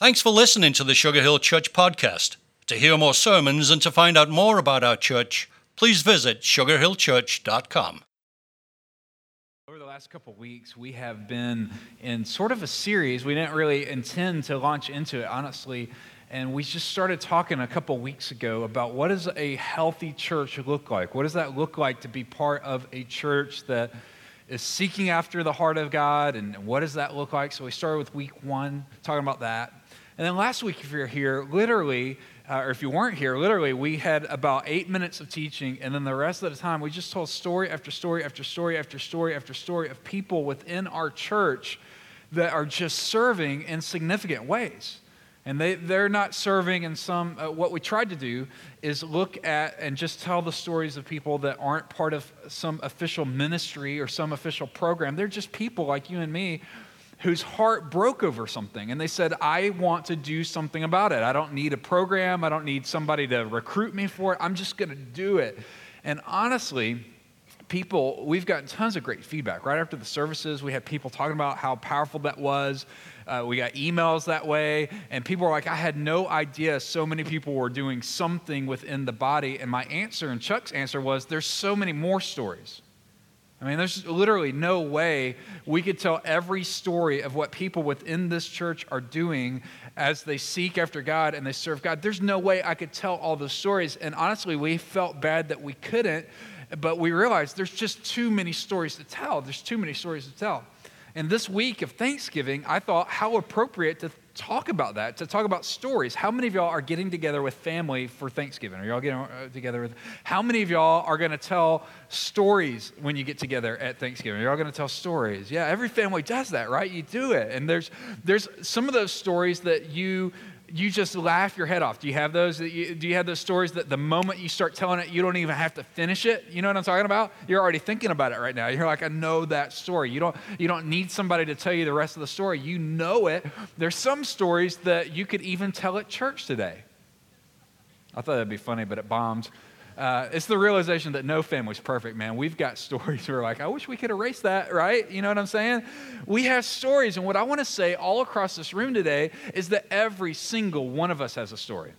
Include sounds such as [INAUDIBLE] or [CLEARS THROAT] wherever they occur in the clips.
Thanks for listening to the Sugar Hill Church podcast. To hear more sermons and to find out more about our church, please visit sugarhillchurch.com. Over the last couple weeks, we have been in sort of a series. We didn't really intend to launch into it, honestly. And we just started talking a couple weeks ago about what does a healthy church look like? What does that look like to be part of a church that is seeking after the heart of God? And what does that look like? So we started with week one, talking about that. And then last week, if you're here, literally, uh, or if you weren't here, literally, we had about eight minutes of teaching, and then the rest of the time, we just told story after story after story after story after story of people within our church that are just serving in significant ways. And they, they're not serving in some, uh, what we tried to do is look at and just tell the stories of people that aren't part of some official ministry or some official program. They're just people like you and me whose heart broke over something. And they said, I want to do something about it. I don't need a program. I don't need somebody to recruit me for it. I'm just going to do it. And honestly, people, we've gotten tons of great feedback. Right after the services, we had people talking about how powerful that was. Uh, we got emails that way, and people were like, I had no idea so many people were doing something within the body. And my answer and Chuck's answer was, There's so many more stories. I mean, there's literally no way we could tell every story of what people within this church are doing as they seek after God and they serve God. There's no way I could tell all the stories. And honestly, we felt bad that we couldn't, but we realized there's just too many stories to tell. There's too many stories to tell. And this week of Thanksgiving, I thought how appropriate to talk about that, to talk about stories. How many of y'all are getting together with family for Thanksgiving? Are y'all getting uh, together with? How many of y'all are going to tell stories when you get together at Thanksgiving? Are y'all going to tell stories? Yeah, every family does that, right? You do it, and there's there's some of those stories that you you just laugh your head off. Do you have those? Do you have those stories that the moment you start telling it, you don't even have to finish it? You know what I'm talking about? You're already thinking about it right now. You're like, I know that story. You don't, you don't need somebody to tell you the rest of the story. You know it. There's some stories that you could even tell at church today. I thought that'd be funny, but it bombed. Uh, it's the realization that no family's perfect, man. We've got [LAUGHS] stories where, like, I wish we could erase that, right? You know what I'm saying? We have stories. And what I want to say all across this room today is that every single one of us has a story.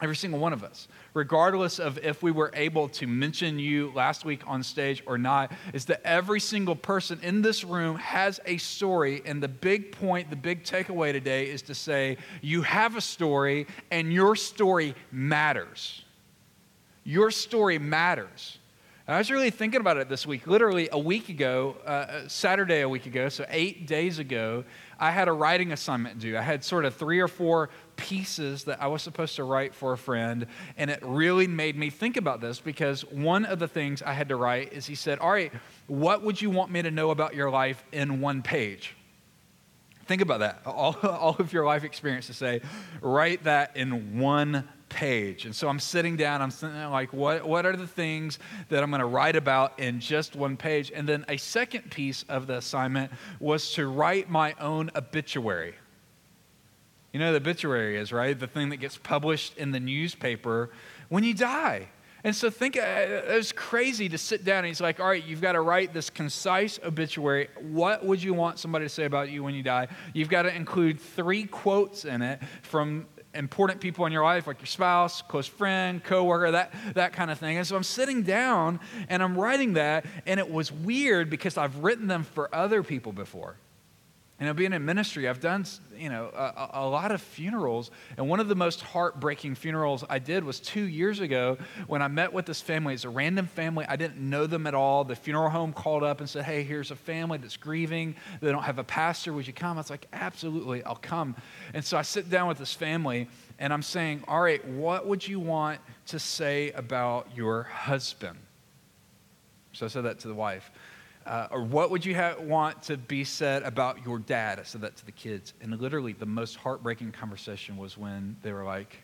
Every single one of us, regardless of if we were able to mention you last week on stage or not, is that every single person in this room has a story. And the big point, the big takeaway today is to say, you have a story and your story matters. Your story matters. I was really thinking about it this week. Literally a week ago, uh, uh, Saturday a week ago, so eight days ago, I had a writing assignment due. I had sort of three or four pieces that I was supposed to write for a friend, and it really made me think about this because one of the things I had to write is he said, All right, what would you want me to know about your life in one page? Think about that. All, [LAUGHS] all of your life experience to say, write that in one page. And so I'm sitting down, I'm sitting there like, what, what are the things that I'm going to write about in just one page? And then a second piece of the assignment was to write my own obituary. You know, the obituary is, right? The thing that gets published in the newspaper when you die. And so think uh, it was crazy to sit down and he's like, all right, you've got to write this concise obituary. What would you want somebody to say about you when you die? You've got to include three quotes in it from important people in your life, like your spouse, close friend, coworker, that, that kind of thing. And so I'm sitting down and I'm writing that, and it was weird because I've written them for other people before. You know, being in ministry, I've done, you know, a, a, lot of funerals. And one of the most heartbreaking funerals I did was two years ago when I met with this family. It's a random family. I didn't know them at all. The funeral home called up and said, hey, here's a family that's grieving. They don't have a pastor. Would you come? I was like, absolutely, I'll come. And so I sit down with this family and I'm saying, all right, what would you want to say about your husband? So I said that to the wife. Uh, or what would you want to be said about your dad? I said that to the kids. And literally, the most heartbreaking conversation was when they were like,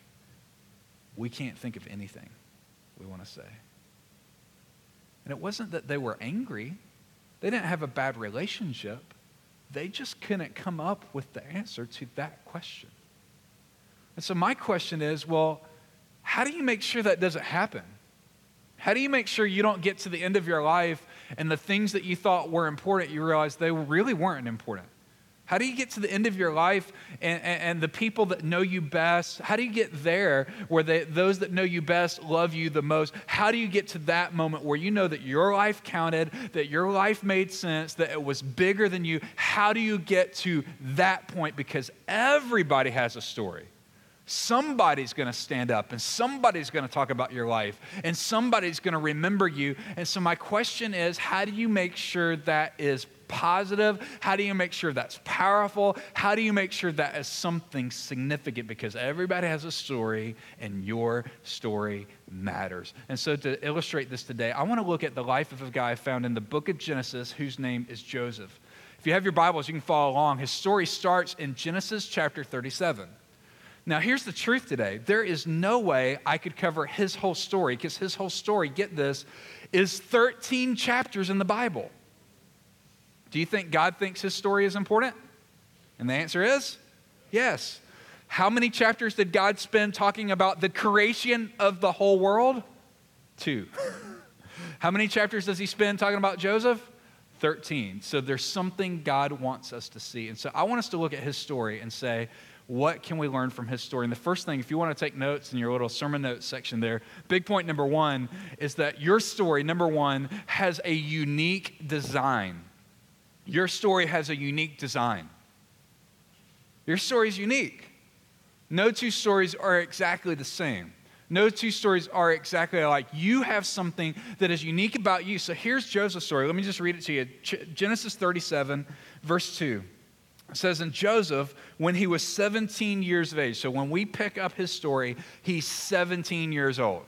We can't think of anything we want to say. And it wasn't that they were angry, they didn't have a bad relationship. They just couldn't come up with the answer to that question. And so, my question is well, how do you make sure that doesn't happen? How do you make sure you don't get to the end of your life and the things that you thought were important, you realize they really weren't important? How do you get to the end of your life and, and, and the people that know you best? How do you get there where they, those that know you best love you the most? How do you get to that moment where you know that your life counted, that your life made sense, that it was bigger than you? How do you get to that point? Because everybody has a story. Somebody's going to stand up and somebody's going to talk about your life and somebody's going to remember you. And so, my question is how do you make sure that is positive? How do you make sure that's powerful? How do you make sure that is something significant? Because everybody has a story and your story matters. And so, to illustrate this today, I want to look at the life of a guy found in the book of Genesis whose name is Joseph. If you have your Bibles, you can follow along. His story starts in Genesis chapter 37. Now, here's the truth today. There is no way I could cover his whole story because his whole story, get this, is 13 chapters in the Bible. Do you think God thinks his story is important? And the answer is yes. How many chapters did God spend talking about the creation of the whole world? Two. How many chapters does he spend talking about Joseph? 13. So there's something God wants us to see. And so I want us to look at his story and say, what can we learn from his story? And the first thing, if you want to take notes in your little sermon notes section there, big point number one is that your story, number one, has a unique design. Your story has a unique design. Your story is unique. No two stories are exactly the same. No two stories are exactly alike. You have something that is unique about you. So here's Joseph's story. Let me just read it to you Genesis 37, verse 2. It says, And Joseph, when he was 17 years of age, so when we pick up his story, he's 17 years old.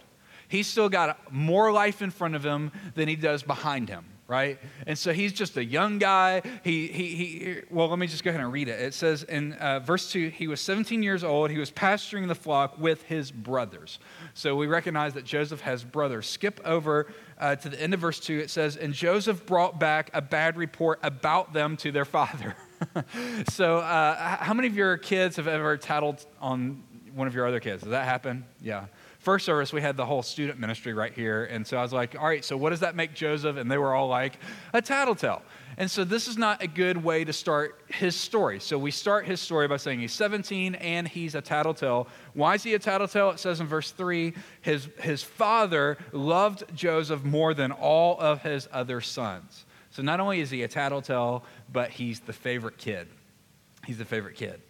He's still got more life in front of him than he does behind him right? And so he's just a young guy. He, he, he well, let me just go ahead and read it. It says in uh, verse 2 he was 17 years old. He was pasturing the flock with his brothers. So we recognize that Joseph has brothers. Skip over uh, to the end of verse 2. It says, And Joseph brought back a bad report about them to their father. [LAUGHS] so, uh, how many of your kids have ever tattled on one of your other kids? Does that happen? Yeah first service, we had the whole student ministry right here. And so I was like, all right, so what does that make Joseph? And they were all like, a tattletale. And so this is not a good way to start his story. So we start his story by saying he's 17 and he's a tattletale. Why is he a tattletale? It says in verse 3 his, his father loved Joseph more than all of his other sons. So not only is he a tattletale, but he's the favorite kid. He's the favorite kid,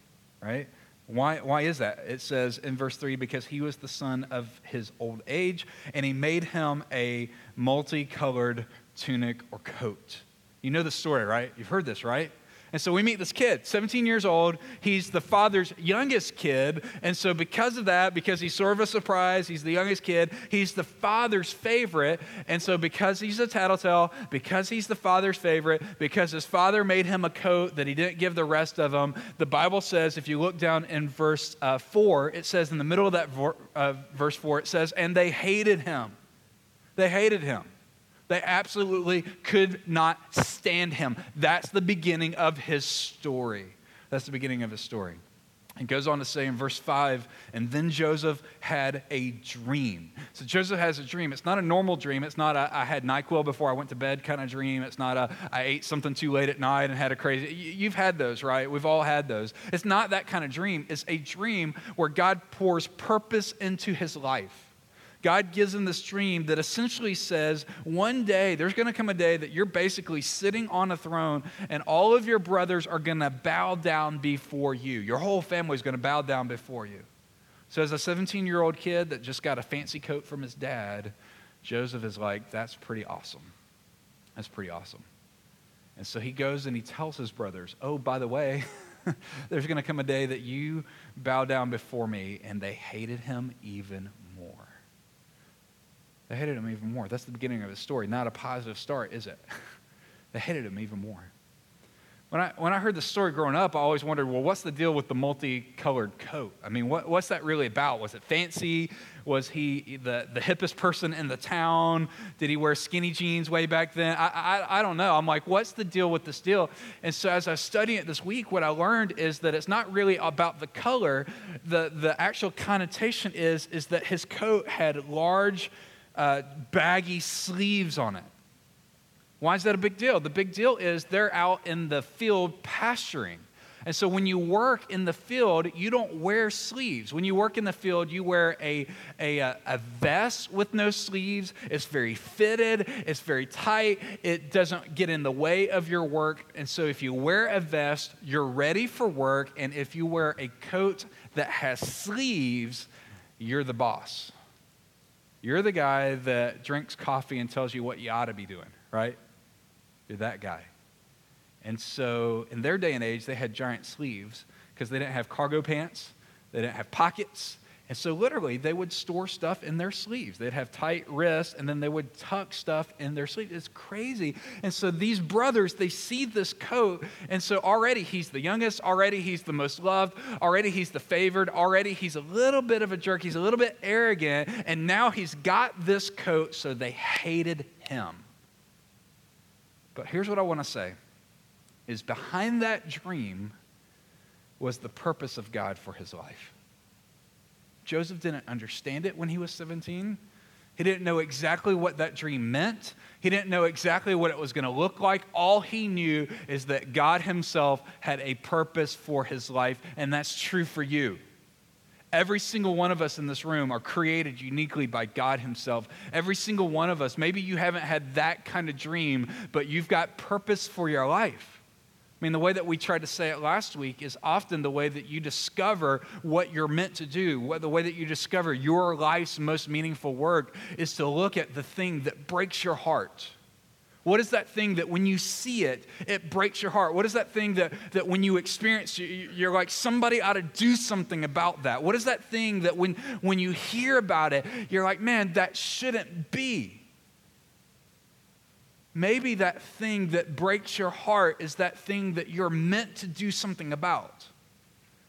right? Why, why is that? It says in verse 3 because he was the son of his old age, and he made him a multicolored tunic or coat. You know the story, right? You've heard this, right? And so we meet this kid, 17 years old. He's the father's youngest kid. And so, because of that, because he's sort of a surprise, he's the youngest kid, he's the father's favorite. And so, because he's a tattletale, because he's the father's favorite, because his father made him a coat that he didn't give the rest of them, the Bible says, if you look down in verse uh, 4, it says in the middle of that uh, verse 4, it says, and they hated him. They hated him. They absolutely could not stand him. That's the beginning of his story. That's the beginning of his story. It goes on to say in verse 5, and then Joseph had a dream. So Joseph has a dream. It's not a normal dream. It's not a I had NyQuil before I went to bed kind of dream. It's not a I ate something too late at night and had a crazy. You've had those, right? We've all had those. It's not that kind of dream. It's a dream where God pours purpose into his life. God gives him this dream that essentially says, one day, there's going to come a day that you're basically sitting on a throne and all of your brothers are going to bow down before you. Your whole family is going to bow down before you. So, as a 17 year old kid that just got a fancy coat from his dad, Joseph is like, that's pretty awesome. That's pretty awesome. And so he goes and he tells his brothers, oh, by the way, [LAUGHS] there's going to come a day that you bow down before me. And they hated him even more. They hated him even more. That's the beginning of his story. Not a positive start, is it? [LAUGHS] they hated him even more. When I, when I heard the story growing up, I always wondered, well, what's the deal with the multicolored coat? I mean, what, what's that really about? Was it fancy? Was he the, the hippest person in the town? Did he wear skinny jeans way back then? I, I, I don't know. I'm like, what's the deal with this deal? And so as I was studying it this week, what I learned is that it's not really about the color. The, the actual connotation is, is that his coat had large, uh, baggy sleeves on it. Why is that a big deal? The big deal is they're out in the field pasturing. And so when you work in the field, you don't wear sleeves. When you work in the field, you wear a, a, a vest with no sleeves. It's very fitted, it's very tight, it doesn't get in the way of your work. And so if you wear a vest, you're ready for work. And if you wear a coat that has sleeves, you're the boss. You're the guy that drinks coffee and tells you what you ought to be doing, right? You're that guy. And so, in their day and age, they had giant sleeves because they didn't have cargo pants, they didn't have pockets. And so, literally, they would store stuff in their sleeves. They'd have tight wrists, and then they would tuck stuff in their sleeves. It's crazy. And so, these brothers, they see this coat. And so, already he's the youngest. Already he's the most loved. Already he's the favored. Already he's a little bit of a jerk. He's a little bit arrogant. And now he's got this coat, so they hated him. But here's what I want to say is behind that dream was the purpose of God for his life. Joseph didn't understand it when he was 17. He didn't know exactly what that dream meant. He didn't know exactly what it was going to look like. All he knew is that God himself had a purpose for his life, and that's true for you. Every single one of us in this room are created uniquely by God Himself. Every single one of us, maybe you haven't had that kind of dream, but you've got purpose for your life. I mean, the way that we tried to say it last week is often the way that you discover what you're meant to do. What, The way that you discover your life's most meaningful work is to look at the thing that breaks your heart what is that thing that when you see it, it breaks your heart? What is that thing that, that when you experience, you're like, somebody ought to do something about that? What is that thing that when, when you hear about it, you're like, man, that shouldn't be? Maybe that thing that breaks your heart is that thing that you're meant to do something about.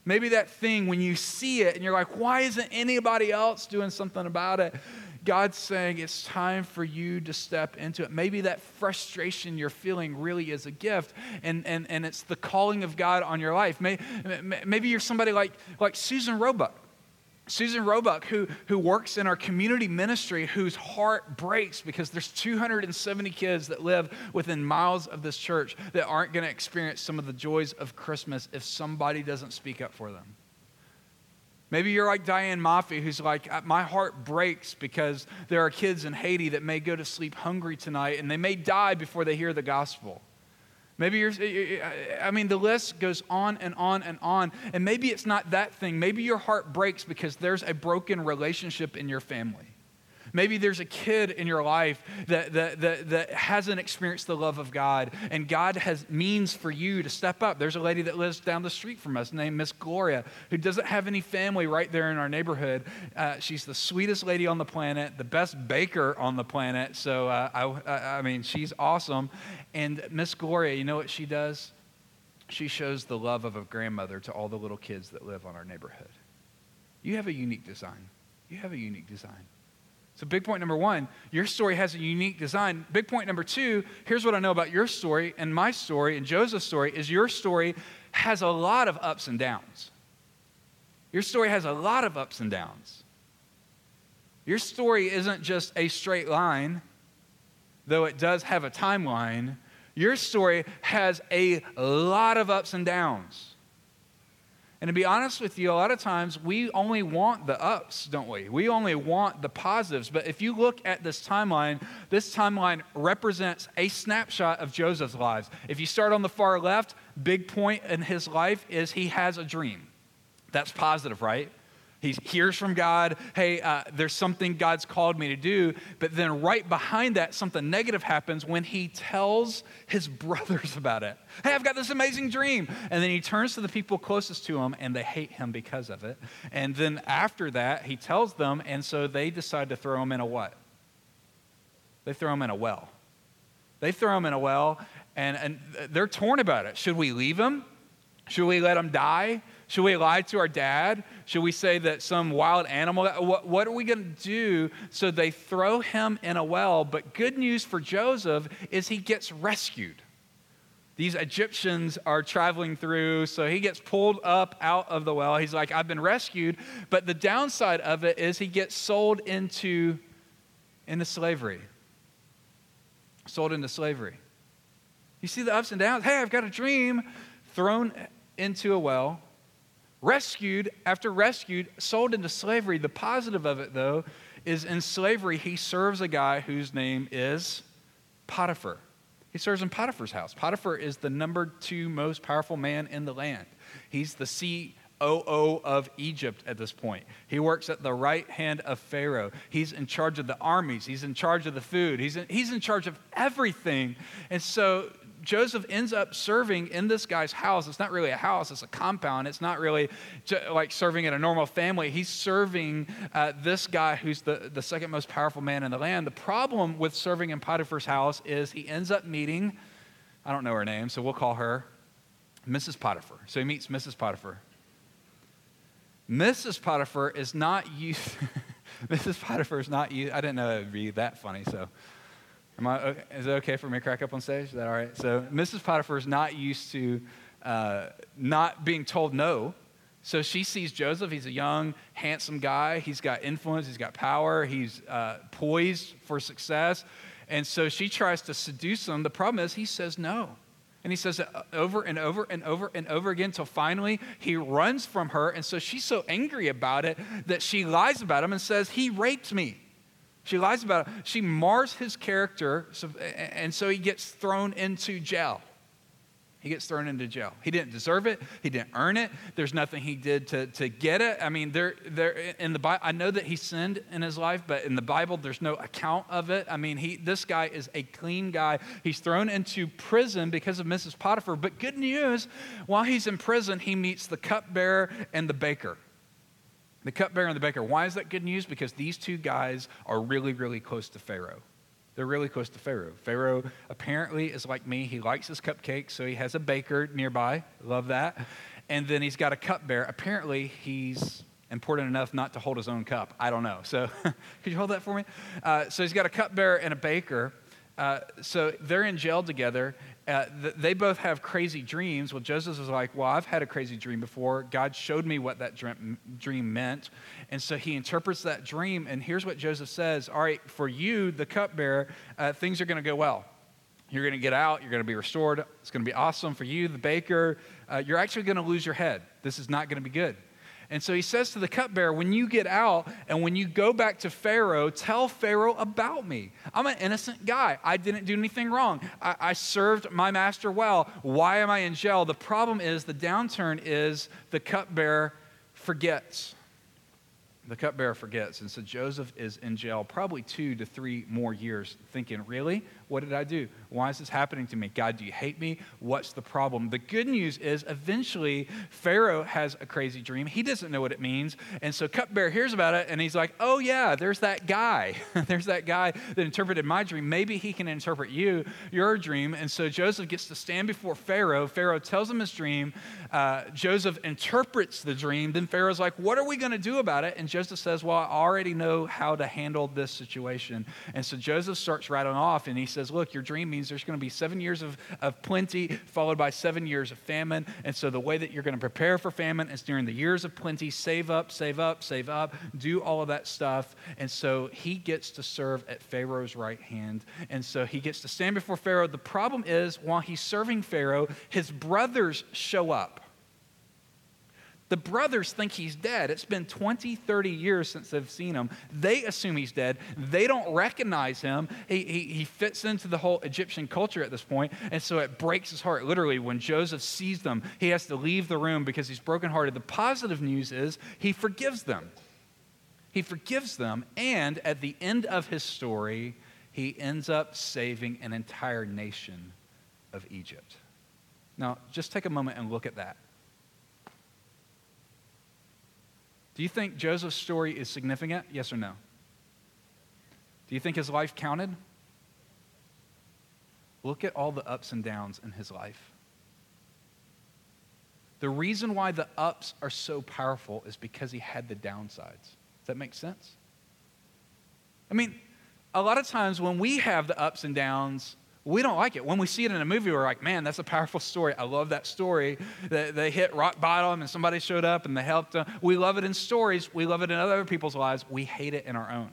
Maybe that thing, when you see it and you're like, why isn't anybody else doing something about it? God's saying it's time for you to step into it. Maybe that frustration you're feeling really is a gift, and, and, and it's the calling of God on your life. Maybe you're somebody like, like Susan Roebuck. Susan Roebuck, who, who works in our community ministry, whose heart breaks because there's 270 kids that live within miles of this church that aren't going to experience some of the joys of Christmas if somebody doesn't speak up for them. Maybe you're like Diane Maffei, who's like, my heart breaks because there are kids in Haiti that may go to sleep hungry tonight and they may die before they hear the gospel. Maybe you're, I mean, the list goes on and on and on. And maybe it's not that thing. Maybe your heart breaks because there's a broken relationship in your family. Maybe there's a kid in your life that, that, that, that hasn't experienced the love of God, and God has means for you to step up. There's a lady that lives down the street from us named Miss Gloria who doesn't have any family right there in our neighborhood. Uh, she's the sweetest lady on the planet, the best baker on the planet. So, uh, I, I mean, she's awesome. And Miss Gloria, you know what she does? She shows the love of a grandmother to all the little kids that live on our neighborhood. You have a unique design. You have a unique design. So, big point number one, your story has a unique design. Big point number two, here's what I know about your story and my story and Joseph's story is your story has a lot of ups and downs. Your story has a lot of ups and downs. Your story isn't just a straight line, though it does have a timeline. Your story has a lot of ups and downs. And to be honest with you, a lot of times we only want the ups, don't we? We only want the positives. But if you look at this timeline, this timeline represents a snapshot of Joseph's lives. If you start on the far left, big point in his life is he has a dream. That's positive, right? He hears from God, hey, uh, there's something God's called me to do. But then right behind that, something negative happens when he tells his [LAUGHS] brothers about it. Hey, I've got this amazing dream. And then he turns to the people closest to him and they hate him because of it. And then after that, he tells them, and so they decide to throw him in a what? They throw him in a well. They throw him in a well, and, and they're torn about it. Should we leave him? Should we let him die? Should we lie to our dad? Should we say that some wild animal? What, what are we going to do? So they throw him in a well. But good news for Joseph is he gets rescued. These Egyptians are traveling through, so he gets pulled up out of the well. He's like, I've been rescued. But the downside of it is he gets sold into, into slavery. Sold into slavery. You see the ups and downs. Hey, I've got a dream thrown into a well, rescued after rescued, sold into slavery. The positive of it, though, is in slavery, he serves a guy whose name is Potiphar. He serves in Potiphar's house. Potiphar is the number two most powerful man in the land. He's the COO of Egypt at this point. He works at the right hand of Pharaoh. He's in charge of the armies, he's in charge of the food, he's in, he's in charge of everything. And so Joseph ends up serving in this guy's house. It's not really a house, it's a compound. It's not really like serving in a normal family. He's serving uh, this guy who's the, the second most powerful man in the land. The problem with serving in Potiphar's house is he ends up meeting, I don't know her name, so we'll call her Mrs. Potiphar. So he meets Mrs. Potiphar. Mrs. Potiphar is not [LAUGHS] used. Mrs. Potiphar is not used. I didn't know it would be that funny, so Am I, is it okay for me to crack up on stage? Is that all right? So Mrs. Potiphar is not used to uh, not being told no. So she sees Joseph. He's a young, handsome guy. He's got influence. He's got power. He's uh, poised for success. And so she tries to seduce him. The problem is he says no. And he says it over and over and over and over again until finally he runs from her. And so she's so angry about it that she lies about him and says, He raped me. She lies about it. She mars his character, and so he gets thrown into jail. He gets thrown into jail. He didn't deserve it. He didn't earn it. There's nothing he did to, to get it. I mean, there, there in the Bible, I know that he sinned in his life, but in the Bible, there's no account of it. I mean, he, this guy is a clean guy. He's thrown into prison because of Mrs. Potiphar. But good news, while he's in prison, he meets the cupbearer and the baker. The cupbearer and the baker. Why is that good news? Because these two guys are really, really close to Pharaoh. They're really close to Pharaoh. Pharaoh apparently is like me. He likes his cupcakes, so he has a baker nearby. Love that. And then he's got a cupbearer. Apparently, he's important enough not to hold his own cup. I don't know. So, [LAUGHS] could you hold that for me? Uh, so, he's got a cupbearer and a baker. Uh, so, they're in jail together, uh, th- they both have crazy dreams. Well, Joseph was like, Well, I've had a crazy dream before. God showed me what that dream, dream meant. And so he interprets that dream. And here's what Joseph says All right, for you, the cupbearer, uh, things are going to go well. You're going to get out. You're going to be restored. It's going to be awesome for you, the baker. Uh, you're actually going to lose your head. This is not going to be good. And so he says to the cupbearer, When you get out and when you go back to Pharaoh, tell Pharaoh about me. I'm an innocent guy. I didn't do anything wrong. I, I, served my master well. Why am I in jail? The problem is the downturn is the cupbearer forgets the cupbearer forgets. And so Joseph is in jail probably two to three more years, thinking, Really? What did I do? Why is this happening to me? God, do you hate me? What's the problem? The good news is eventually Pharaoh has a crazy dream. He doesn't know what it means. And so cupbearer hears about it and he's like, Oh, yeah, there's that guy. [LAUGHS] there's that guy that interpreted my dream. Maybe he can interpret you, your dream. And so Joseph gets to stand before Pharaoh. Pharaoh tells him his dream. Uh, Joseph interprets the dream. Then Pharaoh's like, What are we going to do about it? And Joseph says, Well, I already know how to handle this situation. And so Joseph starts rattling off and he says, Look, your dream means there's going to be seven years of, of plenty followed by seven years of famine. And so the way that you're going to prepare for famine is during the years of plenty, save up, save up, save up, do all of that stuff. And so he gets to serve at Pharaoh's right hand. And so he gets to stand before Pharaoh. The problem is, while he's serving Pharaoh, his brothers show up. The brothers think he's dead. It's been 20, 30 years since they've seen him. They assume he's dead. They don't recognize him. He, he, he fits into the whole Egyptian culture at this point, and so it breaks his heart. Literally, when Joseph sees them, he has to leave the room because he's brokenhearted. The positive news is he forgives them. He forgives them, and at the end of his story, he ends up saving an entire nation of Egypt. Now, just take a moment and look at that. Do you think Joseph's story is significant? Yes or no? Do you think his life counted? Look at all the ups and downs in his life. The reason why the ups are so powerful is because he had the downsides. Does that make sense? I mean, a lot of times when we have the ups and downs, we don't like it. When we see it in a movie, we're like, man, that's a powerful story. I love that story. They, they hit rock bottom and somebody showed up and they helped. Them. We love it in stories. We love it in other people's lives. We hate it in our own.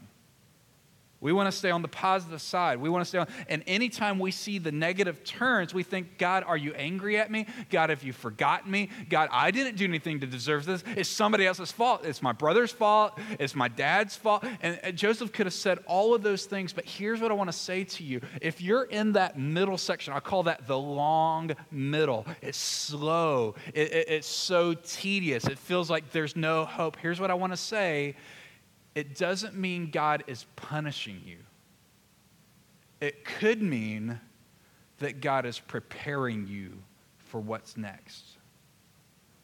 We want to stay on the positive side. We want to stay on, and anytime we see the negative turns, we think, God, are you angry at me? God, have you forgotten me? God, I didn't do anything to deserve this. It's somebody else's fault. It's my brother's fault. It's my dad's fault. And, Joseph could have said all of those things, but here's what I want to say to you. If you're in that middle section, I call that the long middle. It's slow, it, it, it's so tedious. It feels like there's no hope. Here's what I want to say it doesn't mean God is punishing you. It could mean that God is preparing you for what's next.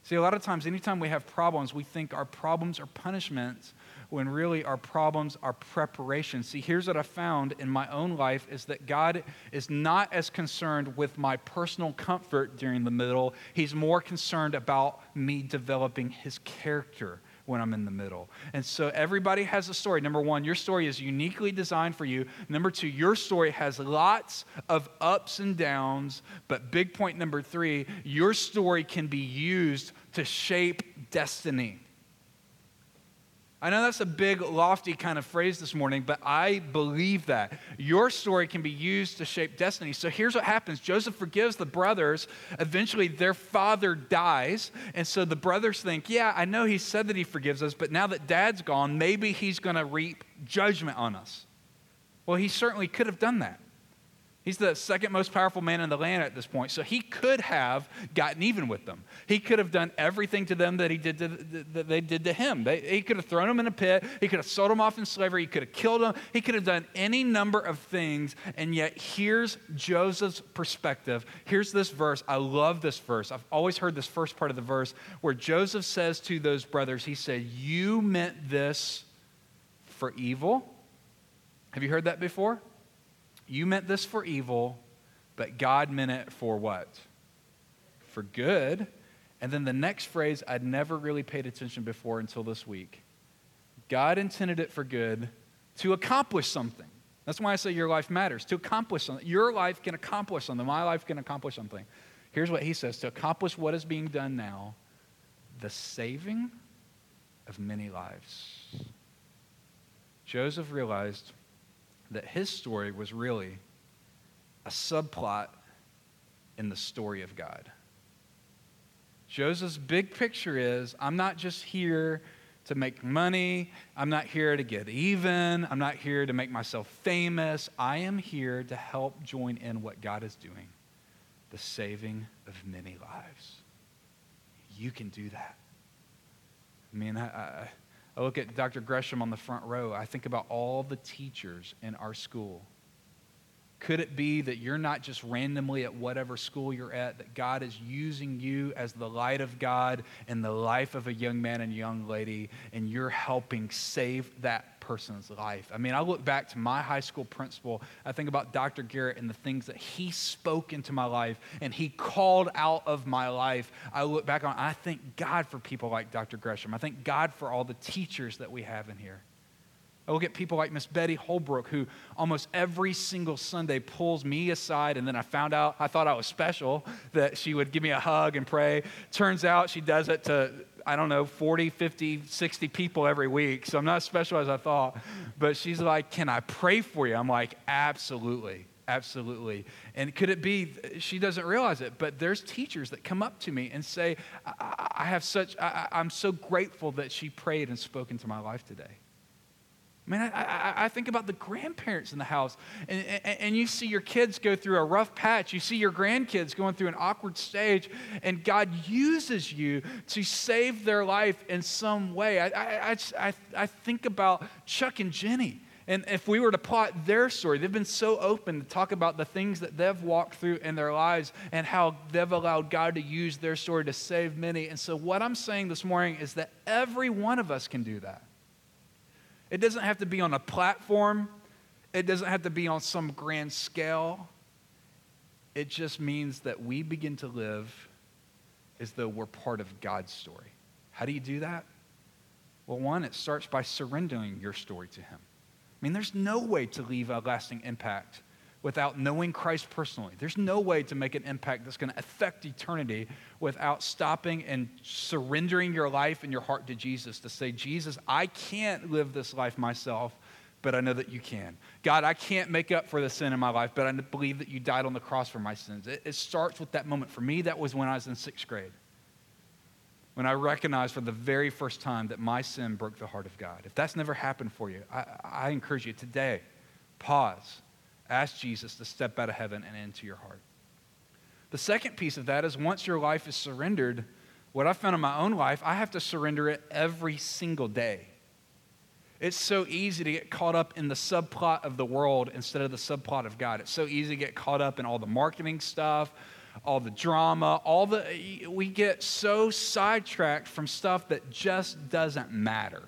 See, a lot of times, anytime we have problems, we think our problems are punishments when really our problems are preparation. See, here's what I found in my own life is that God is not as concerned with my personal comfort during the middle. He's more concerned about me developing his character when I'm in the middle. And so everybody has a story. Number one, your story is uniquely designed for you. Number two, your story has lots of ups and downs. But big point number three, your story can be used to shape destiny. I know that's a big, lofty kind of phrase this morning, but I believe that. Your story can be used to shape destiny. So here's what happens Joseph forgives the brothers. Eventually, their father dies. And so the brothers think, yeah, I know he said that he forgives us, but now that dad's gone, maybe he's going to reap judgment on us. Well, he certainly could have done that. He's the second most powerful man in the land at this point. So he could have gotten even with them. He could have done everything to them that he did to, that they did to him. They, he could have thrown them in a pit. He could have sold them off in slavery. He could have killed them. He could have done any number of things. And yet here's Joseph's perspective. Here's this verse. I love this verse. I've always heard this first part of the verse where Joseph says to those brothers, he said, "You meant this for evil." Have you heard that before? You meant this for evil, but God meant it for what? For good. And then the next phrase I'd never really paid attention before until this week. God intended it for good to accomplish something. That's why I say your life matters. To accomplish something. Your life can accomplish something. My life can accomplish something. Here's what he says to accomplish what is being done now the saving of many lives. Joseph realized that his story was really a subplot in the story of God. Joseph's big picture is I'm not just here to make money, I'm not here to get even, I'm not here to make myself famous. I am here to help join in what God is doing the saving of many lives. You can do that. I mean, I, I I look at Dr. Gresham on the front row. I think about all the teachers in our school. Could it be that you're not just randomly at whatever school you're at, that God is using you as the light of God in the life of a young man and young lady, and you're helping save that person's life. I mean, I look back to my high school principal. I think about Dr. Garrett and the things that he spoke into my life and he called out of my life. I look back on, I thank God for people like Dr. Gresham. I thank God for all the teachers that we have in here. I look at people like Miss Betty Holbrook, who almost every single Sunday pulls me aside, and then I found out I thought I was special that she would give me a hug and pray. Turns out she does it to I don't know, 40, 50, 60 people every week. So I'm not special as I thought. But she's like, Can I pray for you? I'm like, Absolutely. Absolutely. And could it be she doesn't realize it, but there's teachers that come up to me and say, I, I have such, I, I'm so grateful that she prayed and spoke into my life today. I mean, I, I, I, think about the grandparents in the house, and, and, and, you see your kids go through a rough patch. You see your grandkids going through an awkward stage, and God uses you to save their life in some way. I, I, I, I think about Chuck and Jenny. And if we were to plot their story, they've been so open to talk about the things that they've walked through in their lives and how they've allowed God to use their story to save many. And so, what I'm saying this morning is that every one of us can do that. It doesn't have to be on a platform, it doesn't have to be on some grand scale. It just means that we begin to live as though we're part of God's story. How do you do that? Well, one, it starts by surrendering your story to Him. I mean, there's no way to leave a lasting impact without knowing Christ personally. There's no way to make an impact that's going to affect eternity without stopping and surrendering your life and your heart to Jesus to say, Jesus, I can't live this life myself, but I know that you can. God, I can't make up for the sin in my life, but I believe that you died on the cross for my sins. It, it starts with that moment. For me, that was when I was in sixth grade when I recognized for the very first time that my sin broke the heart of God. If that's never happened for you, I, I encourage you today, pause, ask Jesus to step out of heaven and into your heart. The second piece of that is once your life is surrendered, what I found in my own life, I have to surrender it every single day. It's so easy to get caught up in the subplot of the world instead of the subplot of God. It's so easy to get caught up in all the marketing stuff, all the drama, all the we get so sidetracked from stuff that just doesn't matter.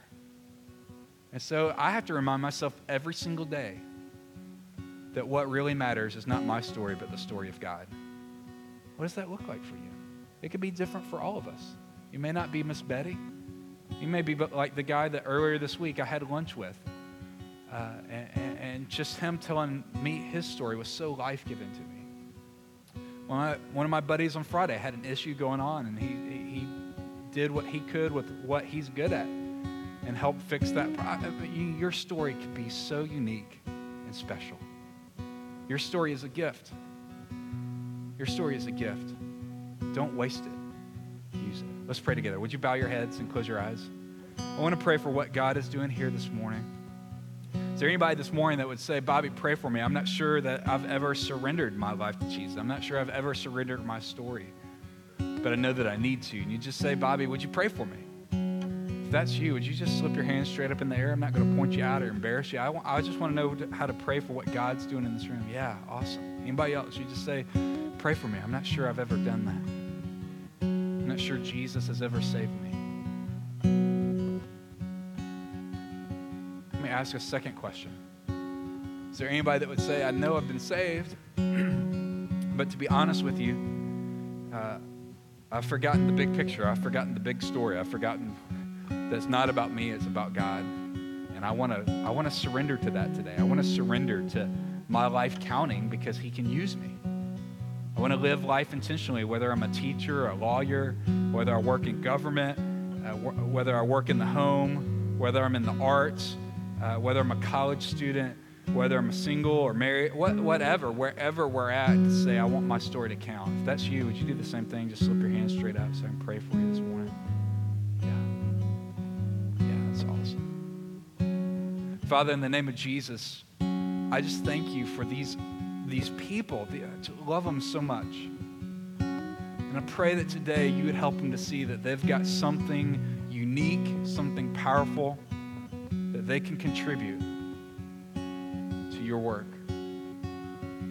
And so I have to remind myself every single day that what really matters is not my story, but the story of God. What does that look like for you? It could be different for all of us. You may not be Miss Betty. You may be like the guy that earlier this week I had lunch with. Uh, and, and just him telling me his story was so life giving to me one of my buddies on Friday had an issue going on, and he, he did what he could with what he's good at and helped fix that. Problem. Your story could be so unique and special. Your story is a gift. Your story is a gift. Don't waste it. Use it. Let's pray together. Would you bow your heads and close your eyes? I want to pray for what God is doing here this morning. Is there anybody this morning that would say, Bobby, pray for me? I'm not sure that I've ever surrendered my life to Jesus. I'm not sure I've ever surrendered my story, but I know that I need to. And you just say, Bobby, would you pray for me? If that's you, would you just slip your hand straight up in the air? I'm not going to point you out or embarrass you. I, want, I just want to know how to pray for what God's doing in this room. Yeah, awesome. Anybody else? You just say, pray for me. I'm not sure I've ever done that. I'm not sure Jesus has ever saved me. Let me ask a second question. Is there anybody that would say, I know I've been saved, [CLEARS THROAT] but to be honest with you, uh, I've forgotten the big picture. I've forgotten the big story. I've forgotten that it's not about me, it's about God. And I want to I want to surrender to that today. I want to surrender to my life counting because he can use me. I want to live life intentionally, whether I'm a teacher, or a lawyer, whether I work in government, uh, wh- whether I work in the home, whether I'm in the arts, uh, whether I'm a college student, whether I'm single or married, what, whatever, wherever we're at, say, I want my story to count. If that's you, would you do the same thing? Just slip your hand straight up so I can pray for you this morning. Father, in the name of Jesus, I just thank you for these, these people, the, to love them so much. And I pray that today you would help them to see that they've got something unique, something powerful that they can contribute to your work.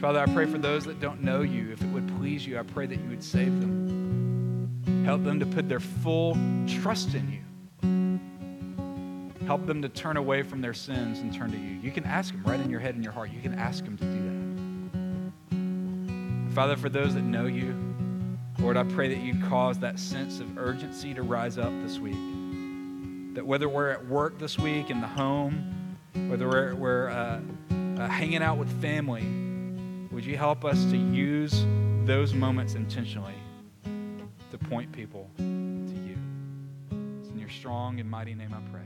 Father, I pray for those that don't know you. If it would please you, I pray that you would save them. Help them to put their full trust in you. Help them to turn away from their sins and turn to you. You can ask them right in your head and your heart. You can ask them to do that. Father, for those that know you, Lord, I pray that you cause that sense of urgency to rise up this week. That whether we're at work this week, in the home, whether we're, we're uh, uh, hanging out with family, would you help us to use those moments intentionally to point people to you? It's in your strong and mighty name I pray.